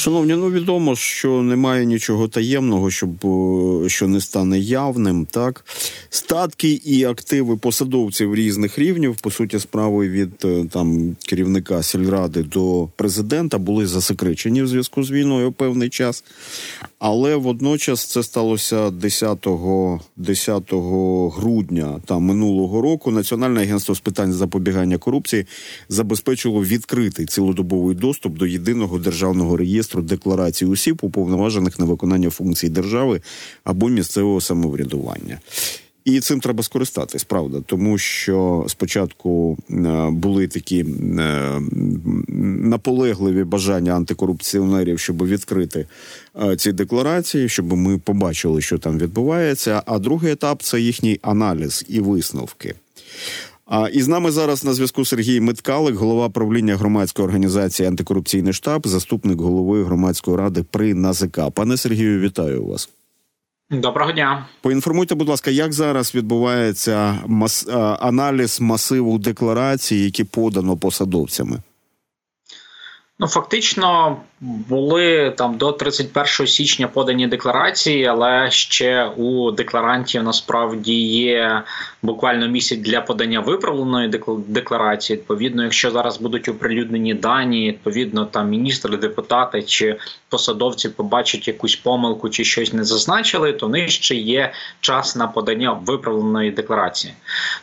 Шановні, ну відомо, що немає нічого таємного, щоб що не стане явним. Так статки і активи посадовців різних рівнів, по суті, справи від е, там керівника сільради до президента були засекречені в зв'язку з війною певний час. Але водночас це сталося 10 10 грудня там минулого року. Національне агентство з питань запобігання корупції забезпечило відкритий цілодобовий доступ до єдиного державного реєстру декларацій осіб, уповноважених на виконання функцій держави або місцевого самоврядування. І цим треба скористатись, правда, тому що спочатку е, були такі е, наполегливі бажання антикорупціонерів, щоб відкрити е, ці декларації, щоб ми побачили, що там відбувається. А другий етап це їхній аналіз і висновки. А і з нами зараз на зв'язку Сергій Миткалик, голова правління громадської організації Антикорупційний штаб, заступник голови громадської ради при НАЗК. Пане Сергію, вітаю вас. Доброго дня. Поінформуйте, будь ласка, як зараз відбувається мас... аналіз масиву декларацій, які подано посадовцями? Ну фактично були там до 31 січня подані декларації, але ще у декларантів насправді є буквально місяць для подання виправленої декларації. Відповідно, якщо зараз будуть оприлюднені дані, відповідно там міністри, депутати чи посадовці побачать якусь помилку чи щось не зазначили, то ще є час на подання виправленої декларації.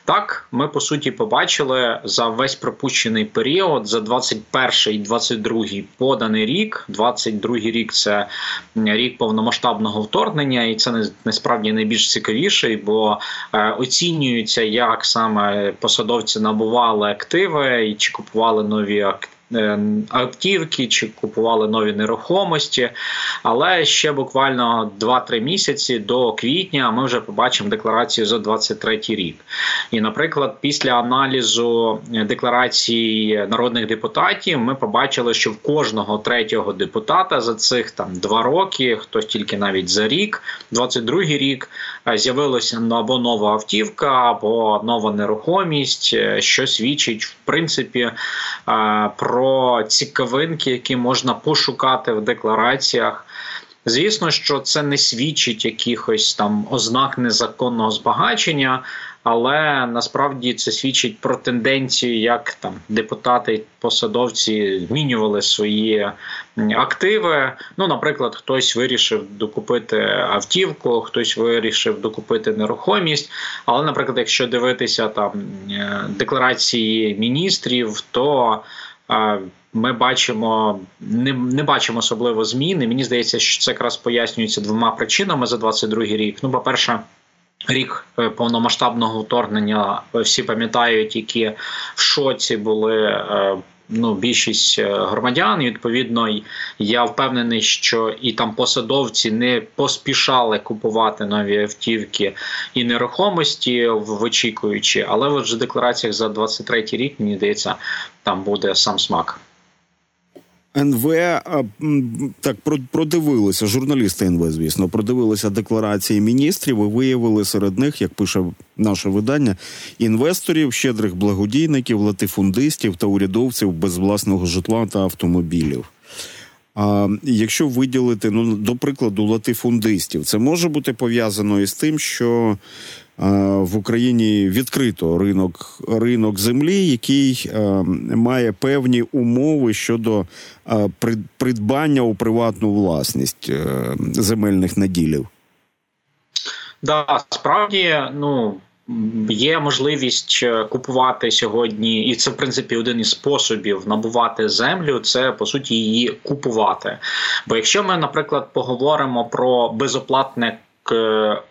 Так, ми по суті побачили за весь пропущений період за 21 і 22 поданий рік. 22 рік це рік повномасштабного вторгнення, і це насправді найбільш цікавіший, бо е, оцінюється, як саме посадовці набували активи і чи купували нові активи. Е, автівки чи купували нові нерухомості. Але ще буквально 2-3 місяці до квітня ми вже побачимо декларацію за 23 рік. І, наприклад, після аналізу декларації народних депутатів ми побачили, що в кожного третього депутата за цих там два роки, хтось тільки навіть за рік, 22-й рік, з'явилася або нова автівка, або нова нерухомість, е, що свідчить в принципі про про цікавинки, які можна пошукати в деклараціях. Звісно, що це не свідчить якихось там ознак незаконного збагачення, але насправді це свідчить про тенденцію, як там депутати посадовці змінювали свої активи. Ну, наприклад, хтось вирішив докупити автівку, хтось вирішив докупити нерухомість. Але, наприклад, якщо дивитися там е, декларації міністрів, то ми бачимо, не не бачимо особливо зміни. Мені здається, що це якраз пояснюється двома причинами за 22 рік. Ну, по перше. Рік е, повномасштабного вторгнення всі пам'ятають, які в шоці були е, ну більшість е, громадян. І, Відповідно, я впевнений, що і там посадовці не поспішали купувати нові автівки і нерухомості в очікуючи, але в деклараціях за 23 рік мені здається, там буде сам смак. НВ так продивилися, журналісти НВ, звісно, продивилися декларації міністрів і виявили серед них, як пише наше видання, інвесторів, щедрих благодійників, латифундистів та урядовців без власного житла та автомобілів. А якщо виділити, ну до прикладу, латифундистів, це може бути пов'язано із тим, що в Україні відкрито ринок ринок землі, який має певні умови щодо придбання у приватну власність е, земельних наділів. Да, справді, ну є можливість е, купувати сьогодні, і це в принципі один із способів набувати землю. Це по суті її купувати. Бо якщо ми, наприклад, поговоримо про безоплатне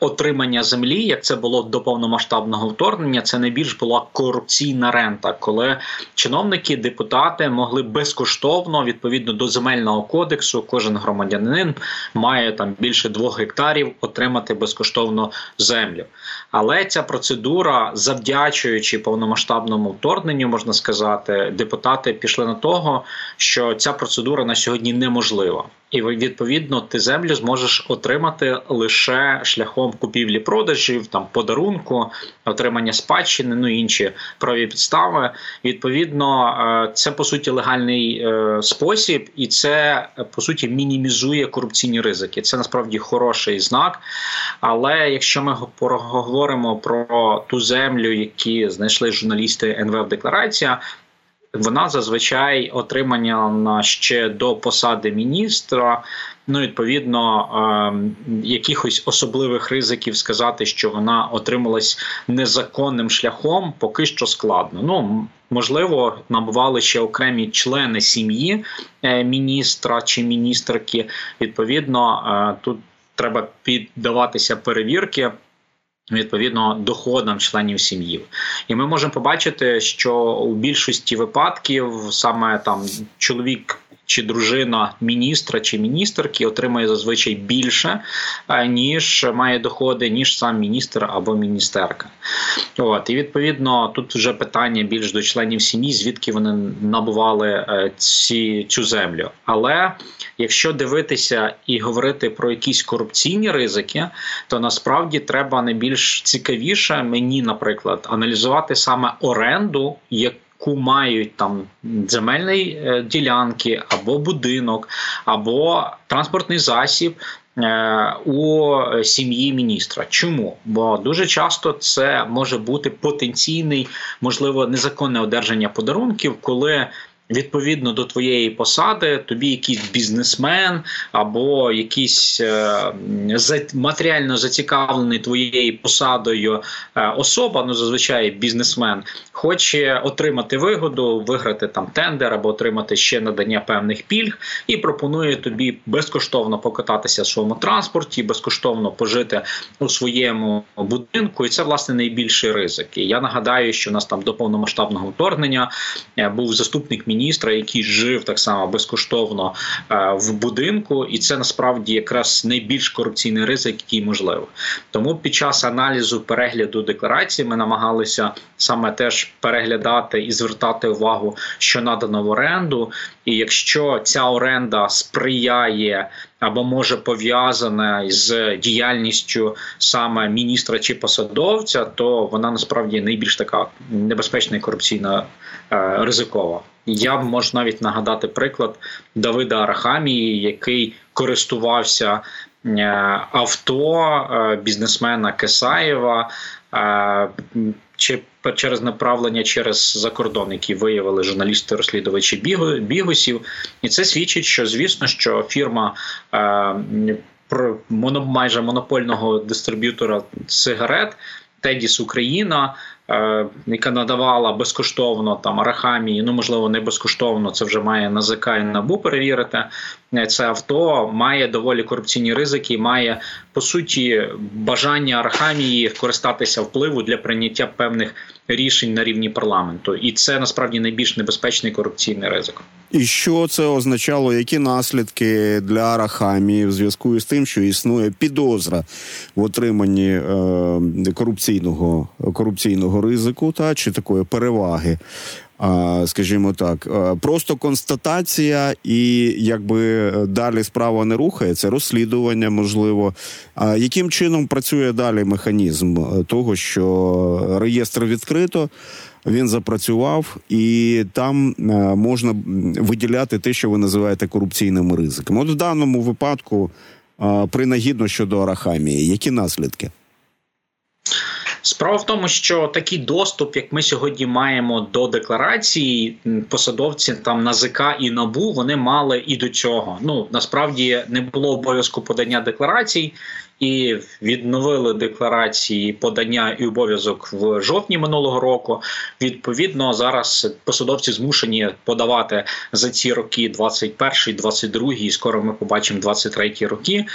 отримання землі, як це було до повномасштабного вторгнення, це найбільш була корупційна рента, коли чиновники, депутати могли безкоштовно відповідно до земельного кодексу, кожен громадянин має там більше двох гектарів отримати безкоштовно землю. Але ця процедура, завдячуючи повномасштабному вторгненню, можна сказати, депутати пішли на того, що ця процедура на сьогодні неможлива. І відповідно ти землю зможеш отримати лише шляхом купівлі-продажів, там подарунку, отримання спадщини, ну і інші праві підстави. Відповідно, е, це по суті легальний е, спосіб, і це по суті мінімізує корупційні ризики. Це насправді хороший знак. Але якщо ми поговоримо про ту землю, які знайшли журналісти НВФ Декларація. Вона зазвичай отримання ще до посади міністра. Ну, відповідно, ем, якихось особливих ризиків сказати, що вона отрималась незаконним шляхом, поки що складно. Ну можливо, набували ще окремі члени сім'ї е, міністра чи міністерки. Відповідно, е, тут треба піддаватися перевірки відповідно доходам членів сім'ї. І ми можемо побачити, що у більшості випадків саме там чоловік чи дружина міністра чи міністерки отримує зазвичай більше, е, ніж має доходи, ніж сам міністр або міністерка. От і відповідно тут вже питання більш до членів сім'ї, звідки вони набували е, ці цю землю. Але якщо дивитися і говорити про якісь корупційні ризики, то насправді треба не більш цікавіше мені, наприклад, аналізувати саме оренду, яку мають там земельні е, ділянки або будинок, або транспортний засіб. Е, у сім'ї міністра, чому? Бо дуже часто це може бути потенційний, можливо, незаконне одержання подарунків, коли Відповідно до твоєї посади, тобі якийсь бізнесмен або якийсь е, матеріально зацікавлений твоєю посадою е, особа, ну зазвичай бізнесмен, хоче отримати вигоду, виграти там тендер або отримати ще надання певних пільг, і пропонує тобі безкоштовно покататися в своєму транспорті, безкоштовно пожити у своєму будинку. І це власне найбільший ризик. І Я нагадаю, що у нас там до повномасштабного вторгнення е, був заступник міністра міністра, який жив так само безкоштовно е, в будинку, і це насправді якраз найбільш корупційний ризик, який можливий. Тому під час аналізу перегляду декларації ми намагалися саме теж переглядати і звертати увагу, що надано в оренду, і якщо ця оренда сприяє або може пов'язана з діяльністю саме міністра чи посадовця, то вона насправді найбільш така небезпечна і корупційна е, ризикова. Я можу навіть нагадати приклад Давида Арахамії, який користувався авто е, бізнесмена Кесаєва. Е, чи через направлення через закордон, які виявили журналісти-розслідувачі бігусів, і це свідчить, що звісно, що фірма е, про майже монопольного дистриб'ютора сигарет Тедіс Україна Е, яка надавала безкоштовно там Арахамії, ну можливо, не безкоштовно. Це вже має НАЗК і набу перевірити. Е, це авто має доволі корупційні ризики, має по суті бажання Арахамії користатися впливу для прийняття певних рішень на рівні парламенту, і це насправді найбільш небезпечний корупційний ризик. І що це означало? Які наслідки для Арахамії в зв'язку з тим, що існує підозра в отриманні е, корупційного корупційного ризику, та чи такої переваги? Скажімо так, просто констатація, і якби далі справа не рухається, розслідування можливо. А яким чином працює далі механізм того, що реєстр відкрито? Він запрацював, і там можна виділяти те, що ви називаєте корупційними ризиками. От в даному випадку принагідно щодо арахамії, які наслідки? Справа в тому, що такий доступ, як ми сьогодні маємо до декларації, посадовці там НАЗК і набу вони мали і до цього. Ну насправді не було обов'язку подання декларацій. І відновили декларації подання і обов'язок в жовтні минулого року. Відповідно, зараз посадовці змушені подавати за ці роки 21, 22, і скоро ми побачимо 23 роки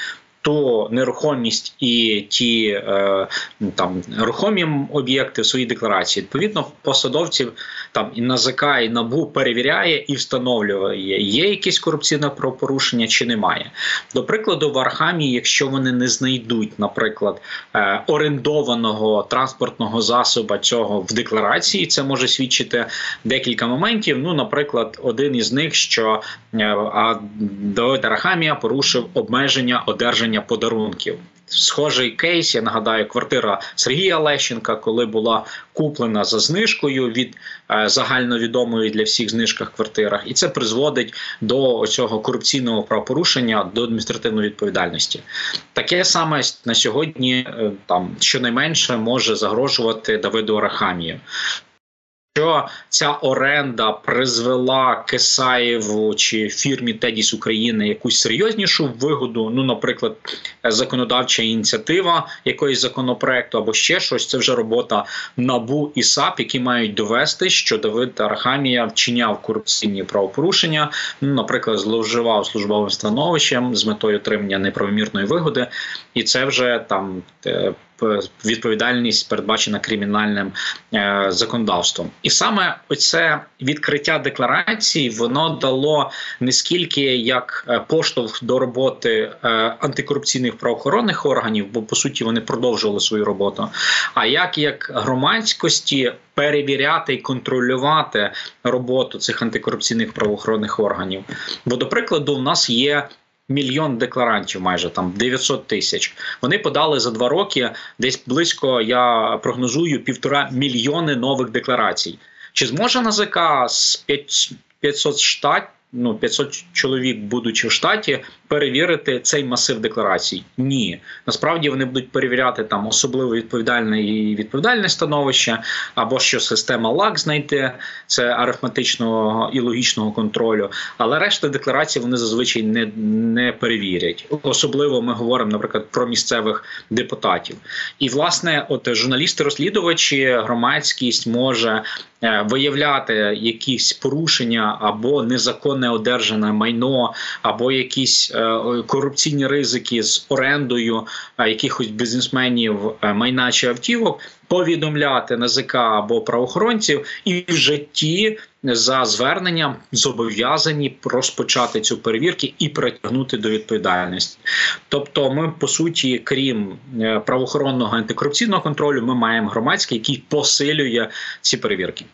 то нерухомість і ті е, там рухомі об'єкти в своїй декларації. Відповідно, посадовців там і НАЗК, і НАБУ перевіряє і встановлює, є якесь корупційне правопорушення чи немає. До прикладу, в Архамі, якщо вони не знайдуть, наприклад, е, орендованого транспортного засоба цього в декларації, це може свідчити декілька моментів. Ну, наприклад, один із них, що а Давид Арахамія порушив обмеження одержання подарунків. Схожий кейс, я нагадаю, квартира Сергія Лещенка, коли була куплена за знижкою від е, загальновідомої для всіх знижках квартирах, і це призводить до цього корупційного правопорушення до адміністративної відповідальності. Таке саме на сьогодні е, там щонайменше може загрожувати Давиду Арахамію. Що ця оренда призвела Кисаєву чи фірмі Тедіс України якусь серйознішу вигоду? Ну, наприклад, законодавча ініціатива якоїсь законопроекту або ще щось, це вже робота набу і САП, які мають довести, що Давид Архамія вчиняв корупційні правопорушення, ну, наприклад, зловживав службовим становищем з метою отримання неправомірної вигоди, і це вже там е, відповідальність передбачена кримінальним е, законодавством, і саме оце відкриття декларації воно дало не скільки як е, поштовх до роботи е, антикорупційних правоохоронних органів, бо по суті вони продовжували свою роботу, а як як громадськості. Перевіряти і контролювати роботу цих антикорупційних правоохоронних органів. Бо, до прикладу, в нас є мільйон декларантів, майже там 900 тисяч. Вони подали за два роки десь близько. Я прогнозую півтора мільйони нових декларацій. Чи зможе НАЗК з 500 штат ну 500 чоловік, будучи в штаті, перевірити цей масив декларацій. Ні, насправді вони будуть перевіряти там особливо відповідальне і відповідальне становище, або що система ЛАК знайти це арифметичного і логічного контролю. Але решта декларацій вони зазвичай не не перевірять. Особливо ми говоримо, наприклад, про місцевих депутатів. І власне, от журналісти-розслідувачі, громадськість може Е, виявляти якісь порушення або незаконне одержане майно, або якісь е, корупційні ризики з орендою е, якихось бізнесменів майна чи автівок. Повідомляти НАЗК або правоохоронців, і в житті за зверненням зобов'язані розпочати цю перевірку і притягнути до відповідальності. Тобто, ми по суті, крім правоохоронного антикорупційного контролю, ми маємо громадський, який посилює ці перевірки.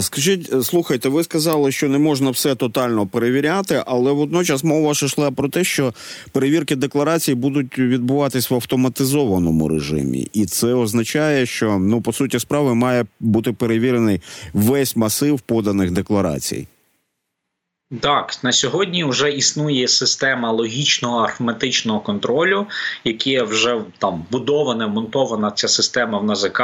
Скажіть, слухайте, ви сказали, що не можна все тотально перевіряти, але водночас мова ж йшла про те, що перевірки декларацій будуть відбуватись в автоматизованому режимі, і це означає, що ну по суті справи має бути перевірений весь масив поданих декларацій. Так, на сьогодні вже існує система логічного арифметичного контролю, яке вже там будована, монтована ця система в НАЗК.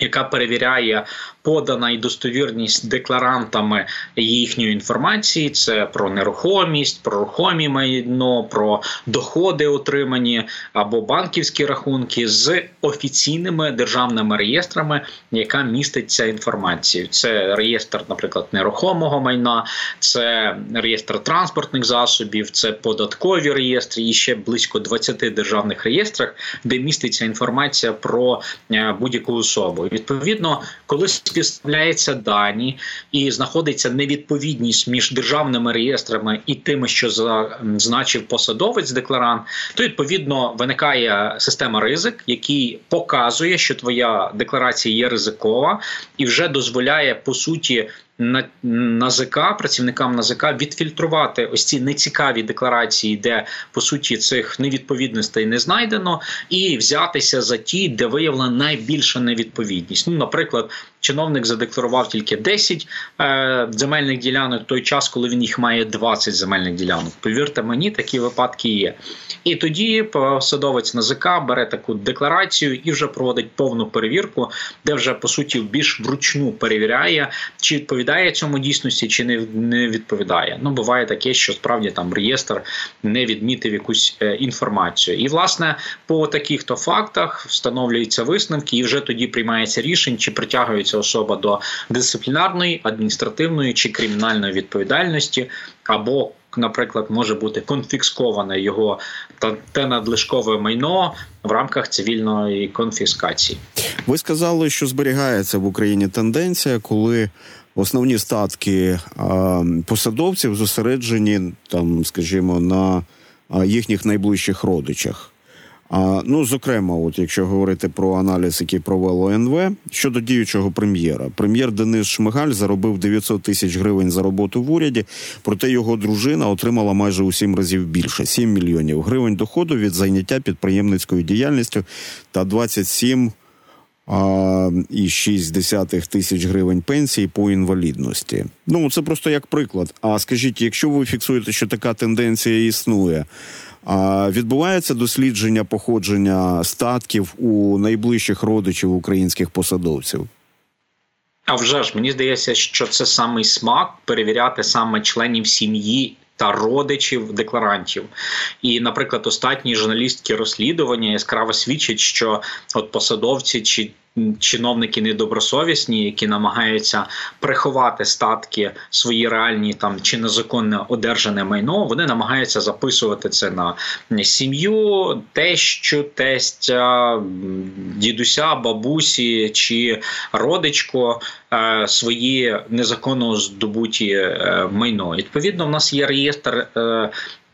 Яка перевіряє подана і достовірність декларантами їхньої інформації? Це про нерухомість, про рухомі майно, про доходи, отримані або банківські рахунки з офіційними державними реєстрами, яка містить ця інформація. Це реєстр, наприклад, нерухомого майна, це реєстр транспортних засобів, це податкові реєстри і ще близько 20 державних реєстрах, де міститься інформація про е, будь-яку особу. Відповідно, коли співставляються дані і знаходиться невідповідність між державними реєстрами і тими, що зазначив посадовець декларант, то відповідно виникає система ризик, який показує, що твоя декларація є ризикова, і вже дозволяє по суті на НАЗК, працівникам НАЗК відфільтрувати ось ці нецікаві декларації, де по суті цих невідповідностей не знайдено, і взятися за ті, де виявлена найбільша невідповідність. Ну, наприклад, чиновник задекларував тільки 10 е, земельних ділянок в той час, коли він їх має 20 земельних ділянок. Повірте мені, такі випадки є. І тоді посадовець НАЗК бере таку декларацію і вже проводить повну перевірку, де вже по суті більш вручну перевіряє, чи відповідає цьому дійсності, чи не не відповідає. Ну буває таке, що справді там реєстр не відмітив якусь е, інформацію. І власне по таких то фактах встановлюються висновки, і вже тоді приймається рішення, чи притягується особа до дисциплінарної, адміністративної чи кримінальної відповідальності або наприклад, може бути конфісковане його та те надлишкове майно в рамках цивільної конфіскації. Ви сказали, що зберігається в Україні тенденція, коли основні статки посадовців зосереджені там, скажімо, на їхніх найближчих родичах. А, Ну, зокрема, от якщо говорити про аналіз, який провело НВ щодо діючого прем'єра, прем'єр Денис Шмигаль заробив 900 тисяч гривень за роботу в уряді, проте його дружина отримала майже у сім разів більше 7 мільйонів гривень доходу від зайняття підприємницькою діяльністю та 27 і 6 тисяч гривень пенсії по інвалідності. Ну це просто як приклад. А скажіть, якщо ви фіксуєте, що така тенденція існує, а відбувається дослідження походження статків у найближчих родичів українських посадовців? А вже ж мені здається, що це самий смак перевіряти саме членів сім'ї та родичів декларантів. І, наприклад, останні журналістські розслідування яскраво свідчать, що от посадовці чи чиновники недобросовісні, які намагаються приховати статки свої реальні там чи незаконне одержане майно, вони намагаються записувати це на сім'ю, тещу, тестя, дідуся, бабусі чи родичко е, свої незаконно здобуті е, майно. Відповідно, в нас є реєстр.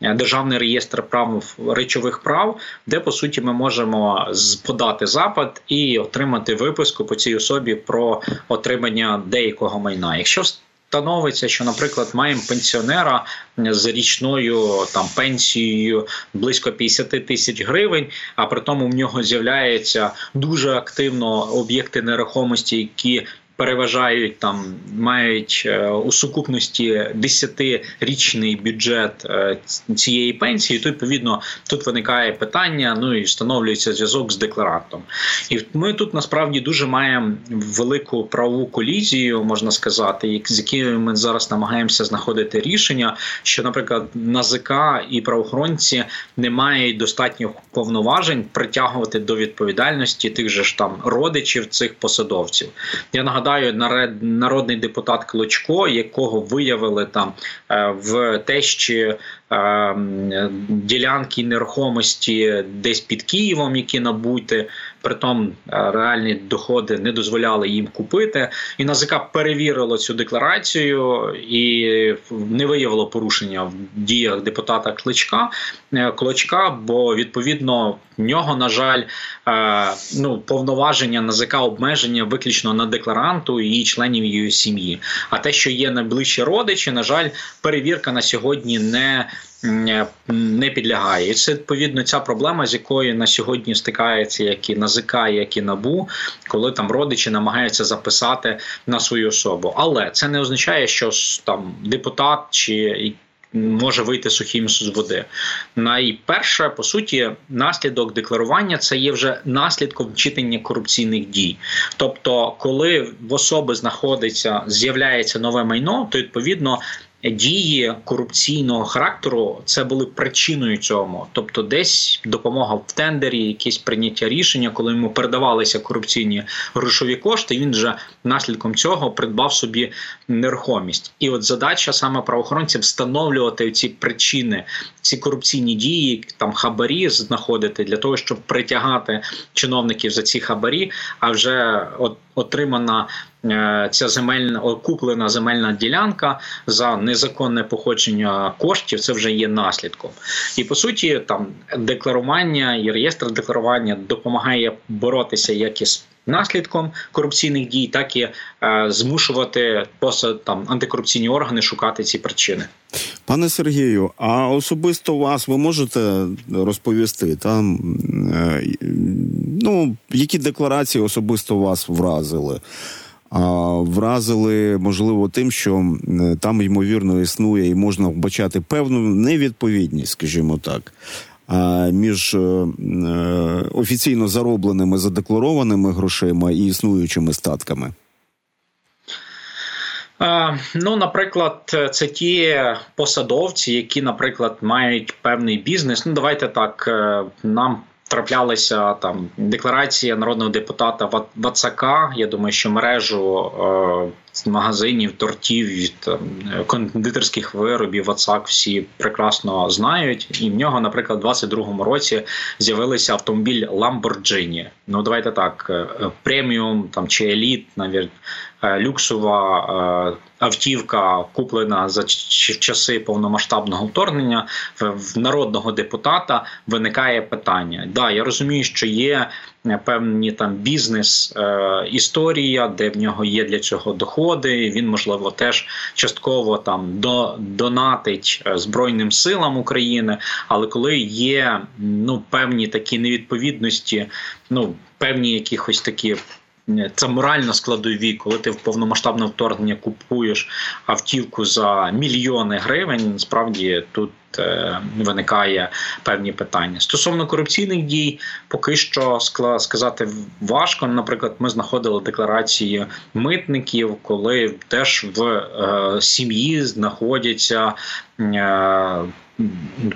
Е, Е, державний реєстр прав речових прав, де по суті ми можемо подати запит і отримати виписку по цій особі про отримання деякого майна. Якщо Встановиться, що, наприклад, маємо пенсіонера з річною там пенсією близько 50 тисяч гривень, а при тому в нього з'являються дуже активно об'єкти нерухомості, які переважають там, мають е, у сукупності 10-річний бюджет е, цієї пенсії. То відповідно тут виникає питання. Ну і встановлюється зв'язок з декларантом. І ми тут насправді дуже маємо велику правову колізію, можна сказати, з якими ми зараз намагаємося знаходити рішення, що, наприклад, НАЗК і правоохоронці не мають достатньо повноважень притягувати до відповідальності тих же ж там родичів цих посадовців. Я нагадаю нагадаю, народний депутат Клочко, якого виявили там е, в тещі е, ділянки нерухомості десь під Києвом, які набути, притом е, реальні доходи не дозволяли їм купити. І НАЗК перевірило цю декларацію і не виявило порушення в діях депутата Кличка Клочка, бо відповідно в нього, на жаль, ну повноваження НАЗК обмеження виключно на декларанту і членів її сім'ї. А те, що є найближчі родичі, на жаль, перевірка на сьогодні не не підлягає, і це відповідно ця проблема, з якою на сьогодні стикається як і НАЗК, як і набу, коли там родичі намагаються записати на свою особу. Але це не означає, що там депутат чи може вийти сухим з води. Найперше, по суті, наслідок декларування це є вже наслідком вчитання корупційних дій. Тобто, коли в особи знаходиться, з'являється нове майно, то відповідно дії корупційного характеру це були причиною цьому, тобто, десь допомога в тендері, якесь прийняття рішення, коли йому передавалися корупційні грошові кошти. Він же наслідком цього придбав собі нерухомість. І от задача саме правоохоронців встановлювати ці причини, ці корупційні дії, там хабарі знаходити для того, щоб притягати чиновників за ці хабарі. А вже от отримана ця земельна куплена земельна ділянка за незаконне походження коштів, це вже є наслідком. І по суті, там декларування і реєстр декларування допомагає боротися як із наслідком корупційних дій, так і е, змушувати посад там антикорупційні органи шукати ці причини. Пане Сергію, а особисто вас ви можете розповісти там, е, ну які декларації особисто вас вразили? Вразили можливо тим, що там ймовірно існує і можна вбачати певну невідповідність, скажімо так. Між е, е, офіційно заробленими задекларованими грошима і існуючими статками. Ну, наприклад, це ті посадовці, які, наприклад, мають певний бізнес. Ну, давайте так. Е, нам траплялися там декларація народного депутата Вацака. Я думаю, що мережу е, магазинів, тортів від е, кондитерських виробів Вацак всі прекрасно знають. І в нього, наприклад, у 22-му році з'явилися автомобіль Lamborghini. Ну давайте так, е, преміум там чи еліт, навіть люксова автівка, куплена за часи повномасштабного вторгнення в народного депутата, виникає питання. Да, я розумію, що є певні там бізнес е, історія, де в нього є для цього доходи. Він можливо теж частково там до донатить збройним силам України. Але коли є ну певні такі невідповідності, ну певні якихось такі. Це морально складові, коли ти в повномасштабне вторгнення купуєш автівку за мільйони гривень. Справді тут е, виникає певні питання стосовно корупційних дій. Поки що сказати важко. Наприклад, ми знаходили декларації митників, коли теж в е, сім'ї знаходяться.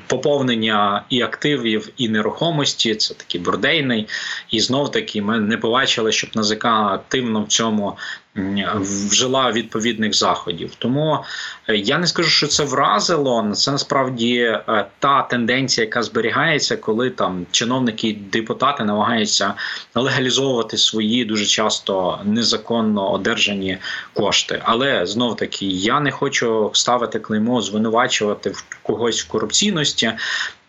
Поповнення і активів, і нерухомості. Це такий бурдейний. І знов таки ми не побачили, щоб НАЗК активно в цьому вжила відповідних заходів. Тому я не скажу, що це вразило. Це насправді е, та тенденція, яка зберігається, коли там чиновники і депутати намагаються легалізовувати свої дуже часто незаконно одержані кошти. Але знов таки я не хочу ставити клеймо, звинувачувати в когось в корупційності.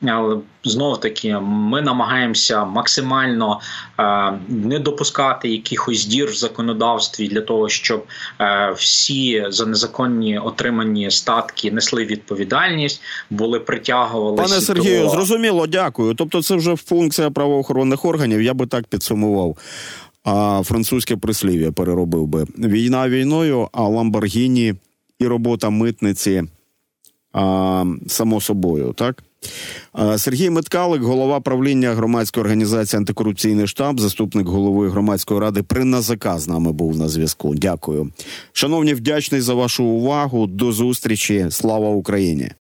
Але знов таки ми намагаємося максимально е, не допускати якихось дір в законодавстві для того, щоб е, всі за незаконні отримані статки несли відповідальність, були притягувалися. Пане Сергію. До... Зрозуміло, дякую. Тобто, це вже функція правоохоронних органів. Я би так підсумував. А французьке прислів'я переробив би війна війною, а Ламборгіні і робота митниці а, само собою, так. Сергій Меткалик, голова правління громадської організації антикорупційний штаб, заступник голови громадської ради при НАЗК з нами був на зв'язку. Дякую, шановні, вдячний за вашу увагу. До зустрічі. Слава Україні.